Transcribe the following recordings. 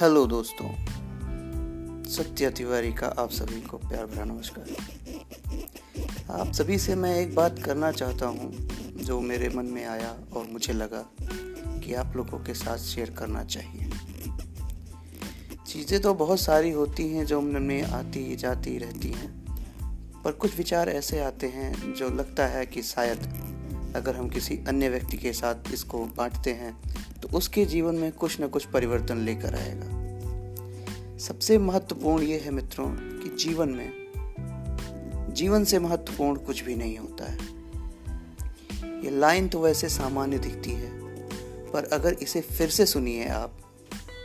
Hello दोस्तों, सत्य तिवारी का आप सभी को प्यार भरा नमस्कार। आप सभी से मैं एक बात करना चाहता हूँ, जो मेरे मन में आया और मुझे लगा कि आप लोगों के साथ शेयर करना चाहिए। चीज़ें तो बहुत सारी होती हैं जो मन में आती जाती रहती हैं, पर कुछ विचार ऐसे आते हैं जो लगता है कि शायद अगर हम किसी अन्य व्यक्ति के साथ इसको बांटते हैं तो उसके जीवन में कुछ न कुछ परिवर्तन लेकर आएगा। सबसे महत्वपूर्ण ये है मित्रों कि जीवन में, जीवन से महत्वपूर्ण कुछ भी नहीं होता है। ये लाइन तो वैसे सामान्य दिखती है, पर अगर इसे फिर से सुनिए आप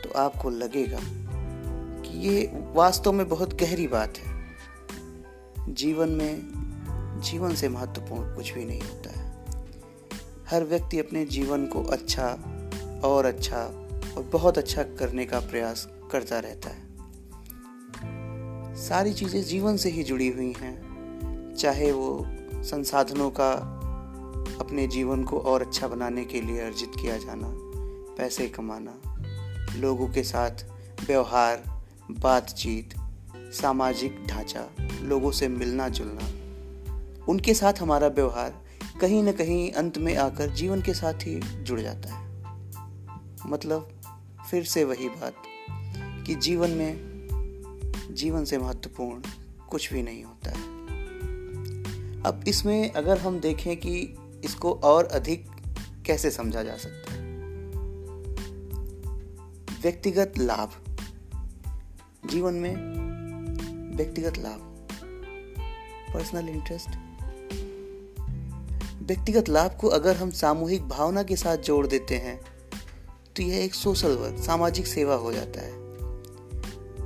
तो आपको लगेगा कि ये वास्तव में बहुत गहरी बात है। जीवन में, जीवन से महत्वपूर्ण कुछ भी नहीं होता है। हर व्यक्ति अपने जीवन को अच्छा और अच्छा और बहुत अच्छा करने का प्रयास करता रहता है। सारी चीज़ें जीवन से ही जुड़ी हुई हैं, चाहे वो संसाधनों का अपने जीवन को और अच्छा बनाने के लिए अर्जित किया जाना, पैसे कमाना, लोगों के साथ व्यवहार, बातचीत, सामाजिक ढांचा, लोगों से मिलना जुलना, उनके साथ हमारा व्यवहार कहीं ना कहीं अंत में आकर जीवन के साथ ही जुड़ जाता है। मतलब फिर से वही बात कि जीवन में जीवन से महत्वपूर्ण कुछ भी नहीं होता है। अब इसमें अगर हम देखें कि इसको और अधिक कैसे समझा जा सकता है। व्यक्तिगत लाभ। जीवन में व्यक्तिगत लाभ। Personal interest. व्यक्तिगत लाभ को अगर हम सामूहिक भावना के साथ जोड़ देते हैं तो यह एक सोशल वर्क, सामाजिक सेवा हो जाता है।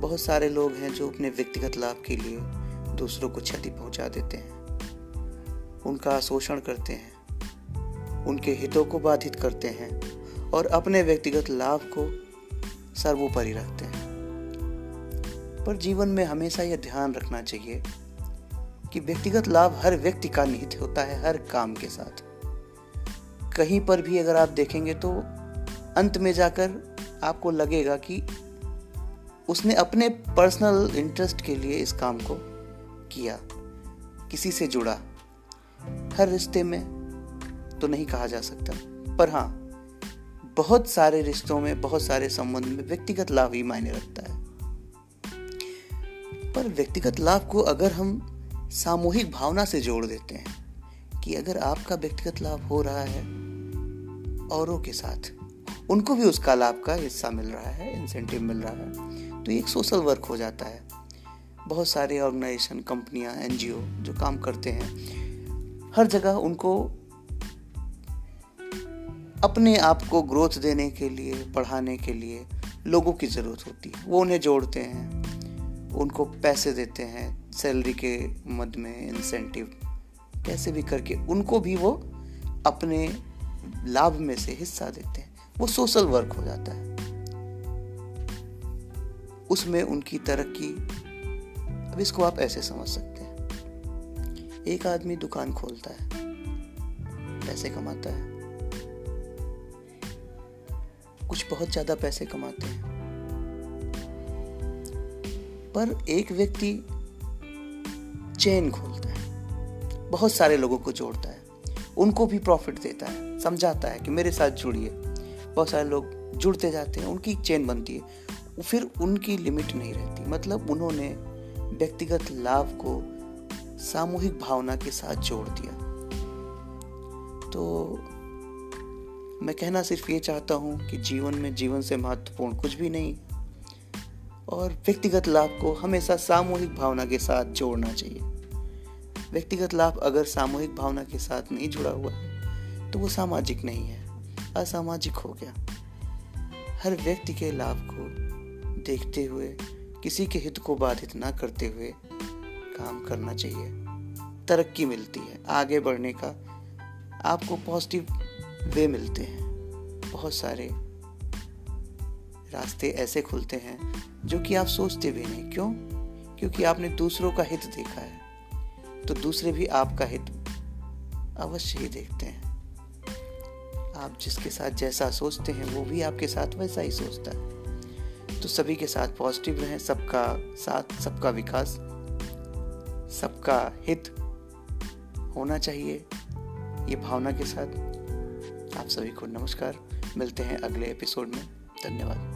बहुत सारे लोग हैं जो अपने व्यक्तिगत लाभ के लिए दूसरों को क्षति पहुँचा देते हैं। उनका शोषण करते हैं। उनके हितों को बाधित करते हैं और अपने व्यक्तिगत लाभ को सर्वोपरि रखते हैं। पर जीवन में हमेशा यह ध्यान रखना चाहिए कि व्यक्तिगत लाभ हर व्यक्ति का निहित होता है, हर काम के साथ। कहीं पर भी अगर आप देखेंगे तो अंत में जाकर आपको लगेगा कि उसने अपने पर्सनल इंटरेस्ट के लिए इस काम को किया। किसी से जुड़ा। हर रिश्ते में तो नहीं कहा जा सकता। पर हाँ बहुत सारे रिश्तों में, बहुत सारे संबंध में व्यक्तिगत लाभ ही मायने रखता है। पर व्यक्तिगत लाभ को अगर हम सामूहिक भावना से जोड़ देते हैं कि अगर आपका व्यक्तिगत लाभ हो रहा है औरों के साथ उनको भी उसका लाभ का हिस्सा मिल रहा है इंसेंटिव मिल रहा है। तो एक सोशल वर्क हो जाता है। बहुत सारे ऑर्गेनाइजेशन कंपनियाँ एनजीओ जो काम करते हैं, हर जगह उनको अपने आप को ग्रोथ देने के लिए पढ़ाने के लिए लोगों की ज़रूरत होती है। वो उन्हें जोड़ते हैं, उनको पैसे देते हैं सैलरी के मद में इंसेंटिव कैसे भी करके उनको भी वो अपने लाभ में से हिस्सा देते हैं। वो सोशल वर्क हो जाता है। उसमें उनकी तरक्की, अब इसको आप ऐसे समझ सकते हैं। एक आदमी दुकान खोलता है, पैसे कमाता है। कुछ बहुत ज़्यादा पैसे कमाते हैं। पर एक व्यक्ति चेन खोलता है। बहुत सारे लोगों को जोड़ता है। उनको भी प्रॉफिट देता है। समझाता है कि मेरे साथ जुड़िए। बहुत सारे लोग जुड़ते जाते हैं, उनकी चेन बनती है। फिर उनकी लिमिट नहीं रहती। मतलब उन्होंने व्यक्तिगत लाभ को सामूहिक भावना के साथ जोड़ दिया। तो मैं कहना सिर्फ़ ये चाहता हूँ कि जीवन में जीवन से महत्वपूर्ण कुछ भी नहीं, और व्यक्तिगत लाभ को हमेशा सामूहिक भावना के साथ जोड़ना चाहिए। व्यक्तिगत लाभ अगर सामूहिक भावना के साथ नहीं जुड़ा हुआ तो वो सामाजिक नहीं है। असामाजिक हो गया। हर व्यक्ति के लाभ को देखते हुए, किसी के हित को बाधित ना करते हुए काम करना चाहिए। तरक्की मिलती है। आगे बढ़ने का आपको पॉजिटिव वे मिलते हैं। बहुत सारे रास्ते ऐसे खुलते हैं जो कि आप सोचते भी नहीं। क्यों? क्योंकि आपने दूसरों का हित देखा है। तो दूसरे भी आपका हित अवश्य ही देखते हैं। आप जिसके साथ जैसा सोचते हैं, वो भी आपके साथ वैसा ही सोचता है। तो सभी के साथ पॉजिटिव रहें, सबका साथ, सबका विकास, सबका हित होना चाहिए, ये भावना के साथ। आप सभी को नमस्कार, मिलते हैं अगले एपिसोड में। धन्यवाद।